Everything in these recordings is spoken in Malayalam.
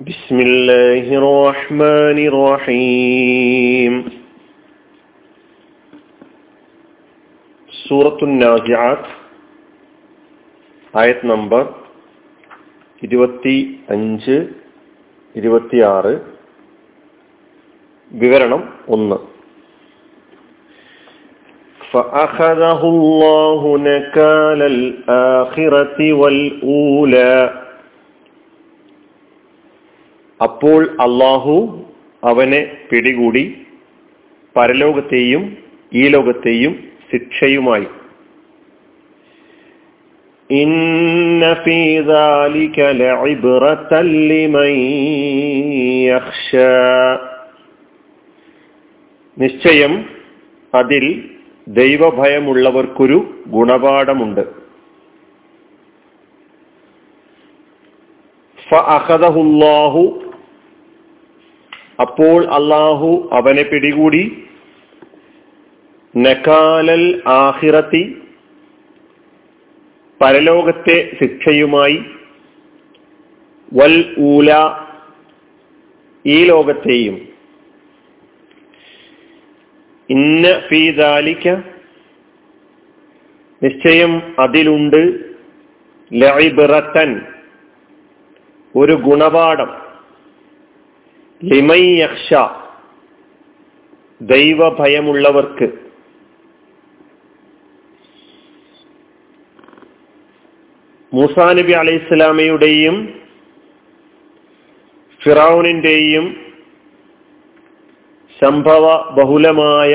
بسم الله الرحمن الرحيم സൂറത്തു നാസിആത്ത് ആയത് നമ്പർ ഇരുപത്തി അഞ്ച് ഇരുപത്തിയാറ് വിവരണം ഒന്ന് فأخذه الله نكال الآخرة والأولى അപ്പോൾ അള്ളാഹു അവനെ പിടികൂടി പരലോകത്തെയും ഈ ലോകത്തെയും ശിക്ഷയുമായി ഇന്ന ഫീ ذلك لعبرة لمن يخشى നിശ്ചയം അതിൽ ദൈവഭയമുള്ളവർക്കൊരു ഗുണപാഠമുണ്ട് ഫഅഖദഹുല്ലാഹു അപ്പോൾ അള്ളാഹു അവനെ പിടികൂടി. നക്കാലൽ ആഹിറത്തി പരലോകത്തെ ശിക്ഷയുമായി. വൽ ഊല ഈ ലോകത്തെയും. ഇന്ന ഫീദാലിക്ക നിശ്ചയം അതിലുണ്ട്. ലൈബിറത്തൻ ഒരു ഗുണപാഠം. ലിമയ്യക്ഷ ദൈവഭയമുള്ളവർക്ക്. മൂസാ നബി അലൈഹി സ്വലാമയുടെയും ഫിറൌനിന്റെയും സംഭവ ബഹുലമായ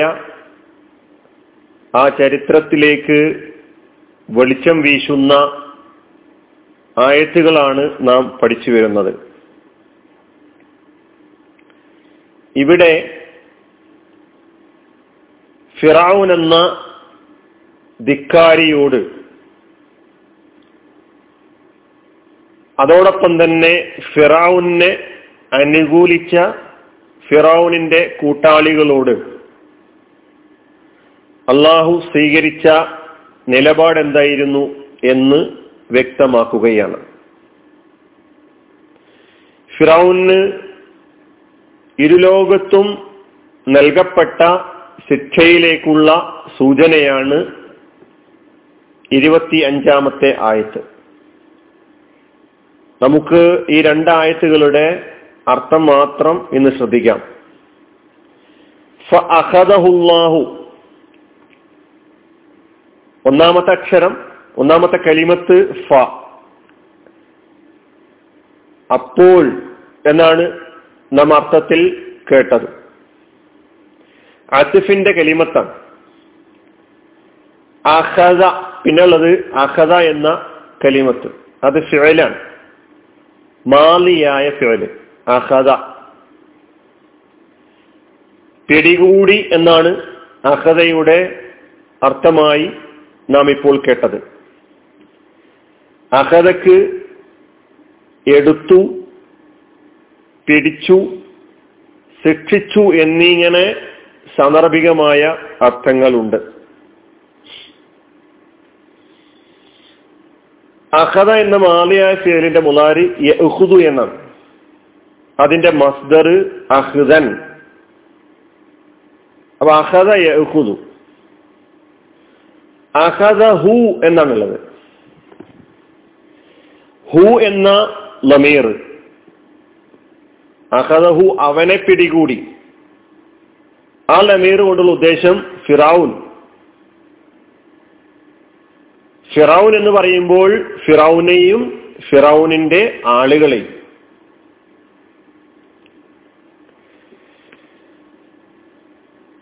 ആ ചരിത്രത്തിലേക്ക് വെളിച്ചം വീശുന്ന ആയത്തുകളാണ് നാം പഠിച്ചു വരുന്നത്. ഇവിടെ ഫിറാവുൻ എന്ന ധിക്കാരിയോട് അതോടൊപ്പം തന്നെ ഫിറാവുനെ അനുകൂലിച്ച ഫിറൌനിന്റെ കൂട്ടാളികളോട് അള്ളാഹു സ്വീകരിച്ച നിലപാട് എന്തായിരുന്നു എന്ന് വ്യക്തമാക്കുകയാണ്. ഫിറൌന് ഇരുലോകത്തും നൽകപ്പെട്ട ശിക്ഷയിലേക്കുള്ള സൂചനയാണ് ഇരുപത്തി അഞ്ചാമത്തെ ആയത്ത്. നമുക്ക് ഈ രണ്ടായത്തുകളുടെ അർത്ഥം മാത്രം ഇന്ന് ശ്രദ്ധിക്കാം. ഒന്നാമത്തെ അക്ഷരം ഒന്നാമത്തെ കലിമത്ത് ഫ. അപ്പോൾ എന്നാണ് നാം അർത്ഥത്തിൽ കേട്ടത്. അസിഫിന്റെ കലിമത്താണ്. അഹദ പിന്നുള്ളത് അഹദ എന്ന കലിമത്ത്. അത് ഫിഴലാണ് മാലിയായ ഫിഴൽ അഹദ. പിടികൂടി എന്നാണ് അഹദയുടെ അർത്ഥമായി നാം ഇപ്പോൾ കേട്ടത്. അഹദക്ക് എടുത്തു പിടിച്ചു ശിക്ഷിച്ചു എന്നിങ്ങനെ സാന്ദർഭികമായ അർത്ഥങ്ങളുണ്ട്. അഹദ എന്ന മാലിയായ ഫേലിന്റെ മുലാരി യഹുദു എന്നാണ്. അതിന്റെ മസ്ദർ അഹ്ദൻ. അപ്പൊ അഹദ യഹുദു. അഹദ ഹു എന്നാണുള്ളത്. ഹു എന്ന ലമീർ. അഹദഹു അവനെ പിടികൂടി. ആ ലമീർ കൊണ്ടുള്ള ഉദ്ദേശം ഫിറാവുൻ. ഫിറൌൻ എന്ന് പറയുമ്പോൾ ഫിറൌനെയും ഫിറൌനിന്റെ ആളുകളെയും.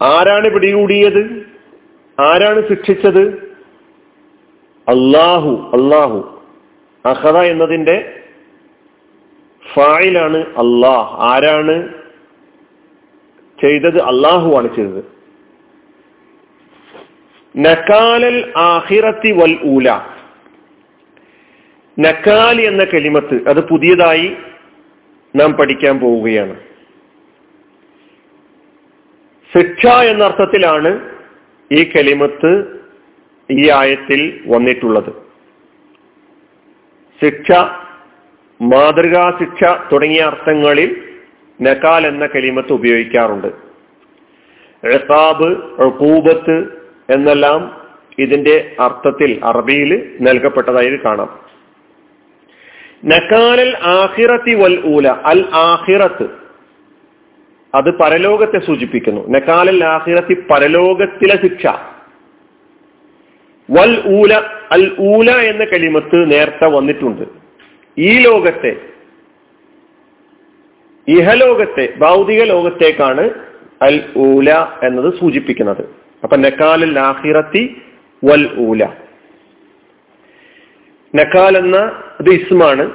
ആരാണ് പിടികൂടിയത്? ആരാണ് ശിക്ഷിച്ചത്? അള്ളാഹു അള്ളാഹു അഹദ എന്നതിന്റെ ഫായിലാണ് അള്ളാഹ് ആരാണ് ചെയ്തത്? അള്ളാഹു ആണ് ചെയ്തത്. നക്കാലൽ ആഹിറത്തി വൽ ഊല. നക്കാൽ എന്ന കെളിമത്ത് അത് പുതിയതായി നാം പഠിക്കാൻ പോവുകയാണ്. ശിക്ഷ എന്ന അർത്ഥത്തിലാണ് ഈ കെളിമത്ത് ഈ ആയത്തിൽ വന്നിട്ടുള്ളത്. ശിക്ഷ മാതൃകാ ശിക്ഷ തുടങ്ങിയ അർത്ഥങ്ങളിൽ നക്കാൽ എന്ന കലിമത്ത് ഉപയോഗിക്കാറുണ്ട്. എസാബ് കൂബത്ത് എന്നെല്ലാം ഇതിന്റെ അർത്ഥത്തിൽ അറബിയിൽ നൽകപ്പെട്ടതായി കാണാം. നക്കാലൽ ആഹിറത്തി വൽ ഊല അൽ ആഹിറത്ത് അത് പരലോകത്തെ സൂചിപ്പിക്കുന്നു. നക്കാലൽ ആഹിറത്തി പരലോകത്തിലെ ശിക്ഷ. വൽ ഊല അൽ ഊല എന്ന കലിമത്ത് നേരത്തെ വന്നിട്ടുണ്ട്. ഈ ലോകത്തെ ഇഹലോകത്തെ ഭൗതിക ലോകത്തേക്കാണ് അൽ ഊല എന്നത് സൂചിപ്പിക്കുന്നത്. അപ്പൊ നക്കാലൽ ആഹിറത്തി വൽ ഊല. നക്കാൽ എന്ന അത് ഇസ്മാണ്.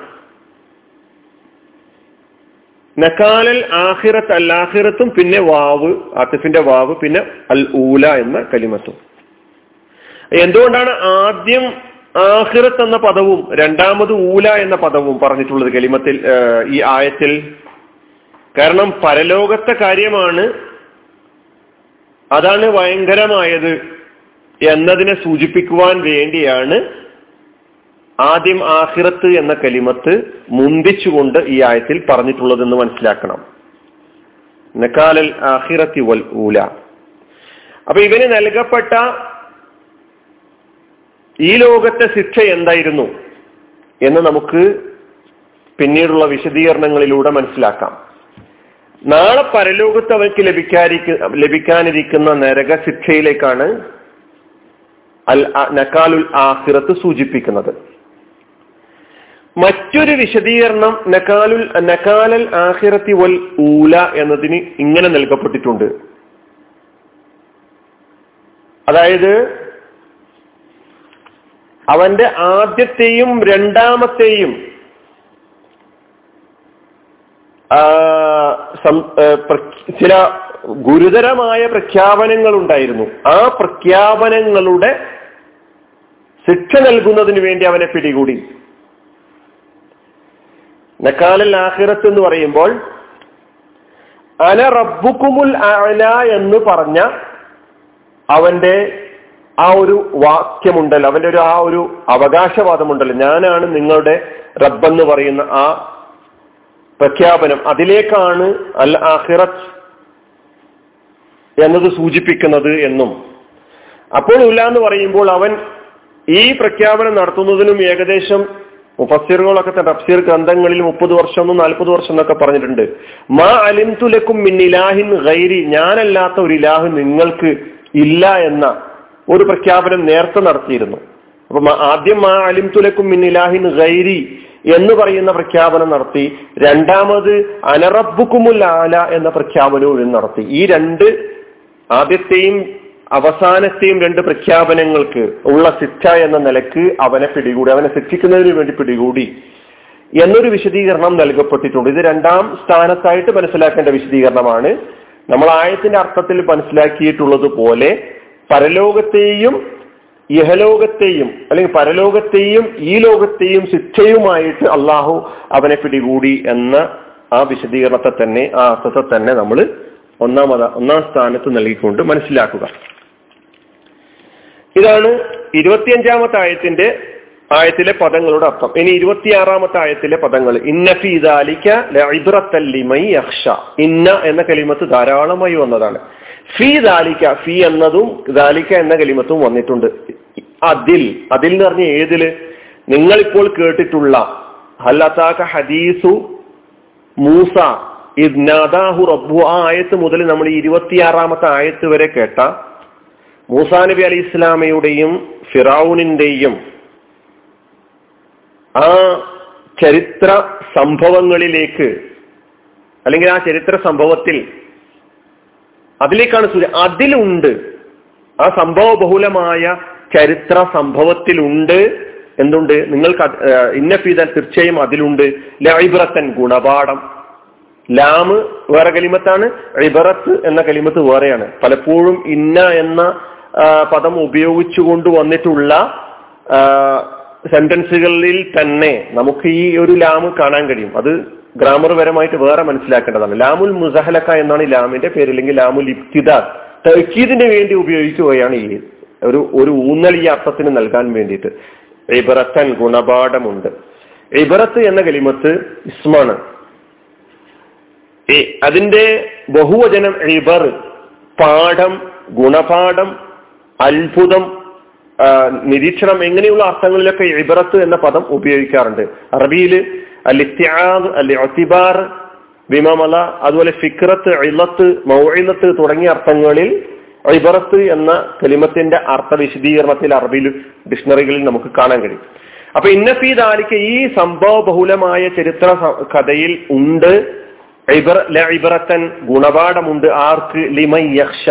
നക്കാലൽ ആഹിറത്ത് അൽ ആഹിറത്തും പിന്നെ വാവ് ആത്തിഫിന്റെ വാവ് പിന്നെ അൽ ഊല എന്ന കലിമത്തും. എന്തുകൊണ്ടാണ് ആദ്യം ആഹിറത്ത് എന്ന പദവും രണ്ടാമത് ഊല എന്ന പദവും പറഞ്ഞിട്ടുള്ളത് കലിമത്തിൽ ഈ ആയത്തിൽ. കാരണം പരലോകത്തെ കാര്യമാണ് അതാണ് ഭയങ്കരമായത് എന്നതിനെ സൂചിപ്പിക്കുവാൻ വേണ്ടിയാണ് ആദ്യം ആഹിറത്ത് എന്ന കലിമത്ത് മുന്തിച്ചുകൊണ്ട് ഈ ആയത്തിൽ പറഞ്ഞിട്ടുള്ളതെന്ന് മനസ്സിലാക്കണം. നക്കാലൽ ആഹിറത്തി വൽ ഊല. അപ്പൊ ഇവന് നൽകപ്പെട്ട ഈ ലോകത്തെ ശിക്ഷ എന്തായിരുന്നു എന്ന് നമുക്ക് പിന്നീടുള്ള വിശദീകരണങ്ങളിലൂടെ മനസ്സിലാക്കാം. നാളെ പരലോകത്ത് അവർക്ക് ലഭിക്കാതിരിക്ക ലഭിക്കാനിരിക്കുന്ന നരക ശിക്ഷയിലേക്കാണ് അൽ നക്കാലുൽ ആഹിറത്ത് സൂചിപ്പിക്കുന്നത്. മറ്റൊരു വിശദീകരണം നക്കാലുൽ നക്കാലൽ ആഹിറത്തി വൽ ഊല എന്നതിന് ഇങ്ങനെ നൽകപ്പെട്ടിട്ടുണ്ട്. അതായത് അവന്റെ ആദ്യത്തെയും രണ്ടാമത്തെയും ചില ഗുരുതരമായ പ്രഖ്യാപനങ്ങൾ ഉണ്ടായിരുന്നു ആ പ്രഖ്യാപനങ്ങളുടെ ശിക്ഷ നൽകുന്നതിന് വേണ്ടി അവനെ പിടികൂടി. നക്കാലൽ ആഹിറത്ത് എന്ന് പറയുമ്പോൾ അന റബ്ബുക്കുമുൽ അല എന്ന് പറഞ്ഞ അവന്റെ ആ ഒരു വാക്യമുണ്ടല്ലോ അവന്റെ ഒരു ആ ഒരു അവകാശവാദമുണ്ടല്ലോ. ഞാനാണ് നിങ്ങളുടെ റബ്ബെന്ന് പറയുന്ന ആ പ്രഖ്യാപനം. അതിലേക്കാണ് അൽ ആഹിറത്ത് എന്നത് സൂചിപ്പിക്കുന്നത് എന്നും. അപ്പോൾ ഇല്ല എന്ന് പറയുമ്പോൾ അവൻ ഈ പ്രഖ്യാപനം നടത്തുന്നതിനും ഏകദേശം മുഫസ്സിറുകളൊക്കെ തഫ്സീർ ഗ്രന്ഥങ്ങളിൽ മുപ്പത് വർഷം ഒന്നും നാൽപ്പത് വർഷം എന്നൊക്കെ പറഞ്ഞിട്ടുണ്ട്. മാ അലിംതുലക്കും മിൻ ഇലാഹിൻ ഗൈരി ഞാനല്ലാത്ത ഒരു ഇലാഹ് നിങ്ങൾക്ക് ഇല്ല എന്ന ഒരു പ്രഖ്യാപനം നേരത്തെ നടത്തിയിരുന്നു. അപ്പൊ ആദ്യം മാ അലിം തുലക്കും മിന്നിലാഹിൻ ഗൈരി എന്ന് പറയുന്ന പ്രഖ്യാപനം നടത്തി രണ്ടാമത് അനറബുക്കുമുൽ ആല എന്ന പ്രഖ്യാപനവും നടത്തി. ഈ രണ്ട് ആദ്യത്തെയും അവസാനത്തെയും രണ്ട് പ്രഖ്യാപനങ്ങൾക്ക് ഉള്ള ശിക്ഷ എന്ന നിലയ്ക്ക് അവനെ പിടികൂടി അവനെ ശിക്ഷിക്കുന്നതിന് വേണ്ടി പിടികൂടി എന്നൊരു വിശദീകരണം നൽകപ്പെട്ടിട്ടുണ്ട്. ഇത് രണ്ടാം സ്ഥാനത്തായിട്ട് മനസ്സിലാക്കേണ്ട വിശദീകരണമാണ്. നമ്മൾ ആയത്തിന്റെ അർത്ഥത്തിൽ മനസ്സിലാക്കിയിട്ടുള്ളത് പോലെ പരലോകത്തെയും ഇഹലോകത്തെയും അല്ലെങ്കിൽ പരലോകത്തെയും ഈ ലോകത്തെയും ശിക്ഷയുമായിട്ട് അള്ളാഹു അവനെ പിടികൂടി എന്ന ആ വിശദീകരണത്തെ തന്നെ ആ അർത്ഥത്തെ തന്നെ നമ്മൾ ഒന്നാമത ഒന്നാം സ്ഥാനത്ത് നൽകിക്കൊണ്ട് മനസ്സിലാക്കുക. ഇതാണ് ഇരുപത്തിയഞ്ചാമത്തെ ആയത്തിന്റെ ആയത്തിലെ പദങ്ങളുടെ അർത്ഥം. ഇനി ഇരുപത്തിയാറാമത്തെ ആയത്തിലെ പദങ്ങൾ. ഇന്ന ഫീദാലിക്ക ഇന്ന എന്ന കലിമത്ത് ധാരാളമായി വന്നതാണ്. ഫീ ദാലിക്ക ഫീ എന്നതും ദാലിക്ക എന്ന കലിമത്തും വന്നിട്ടുണ്ട്. അതിൽ അതിൽ എന്ന് പറഞ്ഞ ഏതിൽ നിങ്ങളിപ്പോൾ കേട്ടിട്ടുള്ള ഹല്ലത്താക്ക ഹദീസു മൂസ ഇദ്നാദാഹു റബ്ബു ആ ആയത്ത് മുതൽ നമ്മൾ ഇരുപത്തിയാറാമത്തെ ആയത്ത് വരെ കേട്ട മൂസാ നബി അലി ഇസ്ലാമയുടെയും ഫിറാവുനിന്റെയും ആ ചരിത്ര സംഭവങ്ങളിലേക്ക് അല്ലെങ്കിൽ ആ ചരിത്ര സംഭവത്തിൽ അതിലേക്കാണ് സൂര്യ. അതിലുണ്ട്. ആ സംഭവ ബഹുലമായ ചരിത്ര സംഭവത്തിലുണ്ട്. എന്തുണ്ട്? നിങ്ങൾക്ക് ഇന്നഫീദൻ തീർച്ചയായും അതിലുണ്ട്. ലൈബ്രത്തൻ ഗുണപാഠം. ലാമ് വേറെ കലിമത്താണ്. ഇബറത്ത് എന്ന കലിമത്ത് വേറെയാണ്. പലപ്പോഴും ഇന്ന എന്ന പദം ഉപയോഗിച്ചു കൊണ്ട് വന്നിട്ടുള്ള സെന്റൻസുകളിൽ തന്നെ നമുക്ക് ഈ ഒരു ലാമ് കാണാൻ കഴിയും. അത് ഗ്രാമർ പരമായിട്ട് വേറെ മനസ്സിലാക്കേണ്ടതാണ്. ലാമുൽ മുസഹലക്ക എന്നാണ് ഈ ലാമിന്റെ പേര് അല്ലെങ്കിൽ ലാമുൽ ഇബ്തിദാർ തഹക്കീദിന് വേണ്ടി ഉപയോഗിക്കുകയാണ് ഈ ഒരു ഒരു ഊന്നൽ ഈ അർത്ഥത്തിന് നൽകാൻ വേണ്ടിയിട്ട്. ഇബറത്തൻ ഗുണപാഠമുണ്ട്. ഇബറത്ത് എന്ന കലിമത്ത് ഇസ്മാണ്. അതിന്റെ ബഹുവചനം ഇബർ പാഠം ഗുണപാഠം അത്ഭുതം നിരീക്ഷണം എങ്ങനെയുള്ള അർത്ഥങ്ങളിലൊക്കെ ഇബറത്ത് എന്ന പദം ഉപയോഗിക്കാറുണ്ട്. അറബിയിൽ അൽ വിമമല അതുപോലെ ഫിക്രത്ത് ഇളത്ത് മൗഇലത്ത് തുടങ്ങിയ അർത്ഥങ്ങളിൽ ഇബറത്ത് എന്ന കലിമത്തിന്റെ അർത്ഥ വിശദീകരണത്തിൽ അറബിയിൽ ഡിക്ഷണറികളിൽ നമുക്ക് കാണാൻ കഴിയും. അപ്പൊ ഇന്നഫീ ദാലിക്ക് ഈ സംഭവ ബഹുലമായ ചരിത്ര കഥയിൽ ഉണ്ട്. ഇബറത്തൻ ഗുണപാഠമുണ്ട്. ആർക്ക്? ലിമ യക്ഷ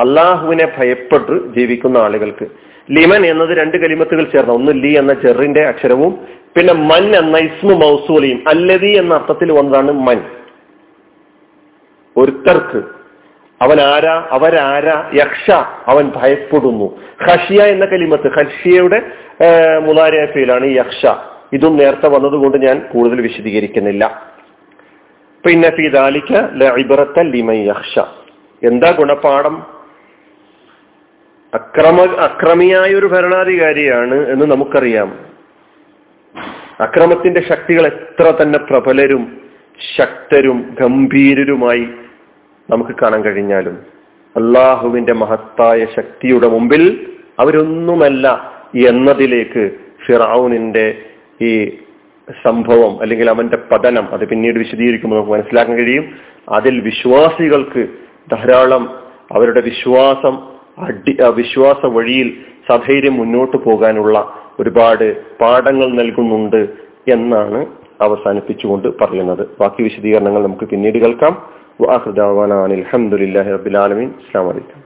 അള്ളാഹുവിനെ ഭയപ്പെട്ട് ജീവിക്കുന്ന ആളുകൾക്ക്. ലിമൻ എന്നത് രണ്ട് കലിമത്തുകൾ ചേർന്ന. ഒന്ന് ലി എന്ന ചെറിന്റെ അക്ഷരവും പിന്നെ മൻ എന്ന ഇസ്മു മൗസൂലിയും അല്ലതി എന്ന അർത്ഥത്തിൽ വന്നതാണ് മൻ. ഒരുത്തർക്ക് അവൻ ആരാ അവരാരാ യക്ഷ അവൻ ഭയപ്പെടുന്നു. ഹഷിയ എന്ന കലിമത്ത് ഹഷിയയുടെ മുതാരിയഫയിലാണ് യക്ഷ ഇതും നേരത്തെ വന്നതുകൊണ്ട് ഞാൻ കൂടുതൽ വിശദീകരിക്കുന്നില്ല. പിന്നെ ഫിദാലിക്ക ലിമൈ യക്ഷ എന്താ ഗുണപാഠം? അക്രമ അക്രമിയായ ഒരു ഭരണാധികാരിയാണ് എന്ന് നമുക്കറിയാം. അക്രമത്തിന്റെ ശക്തികൾ എത്ര തന്നെ പ്രബലരും ശക്തരും ഗംഭീരരുമായി നമുക്ക് കാണാൻ കഴിഞ്ഞാലും അള്ളാഹുവിന്റെ മഹത്തായ ശക്തിയുടെ മുമ്പിൽ അവരൊന്നുമല്ല എന്നതിലേക്ക് ഫിറൌനിന്റെ ഈ സംഭവം അല്ലെങ്കിൽ അവന്റെ പതനം അത് പിന്നീട് വിശദീകരിക്കുമ്പോൾ നമുക്ക് മനസ്സിലാക്കാൻ കഴിയും. അതിൽ വിശ്വാസികൾക്ക് ധാരാളം അവരുടെ വിശ്വാസം അടി വിശ്വാസ വഴിയിൽ സധൈര്യം മുന്നോട്ട് പോകാനുള്ള ഒരുപാട് പാഠങ്ങൾ നൽകുന്നുണ്ട് എന്നാണ് അവസാനിപ്പിച്ചുകൊണ്ട് പറയുന്നത്. ബാക്കി വിശദീകരണങ്ങൾ നമുക്ക് പിന്നീട് കേൾക്കാം. അലഹമുല്ലാ റബിലാലമീൻ അസ്സാം വലൈക്കും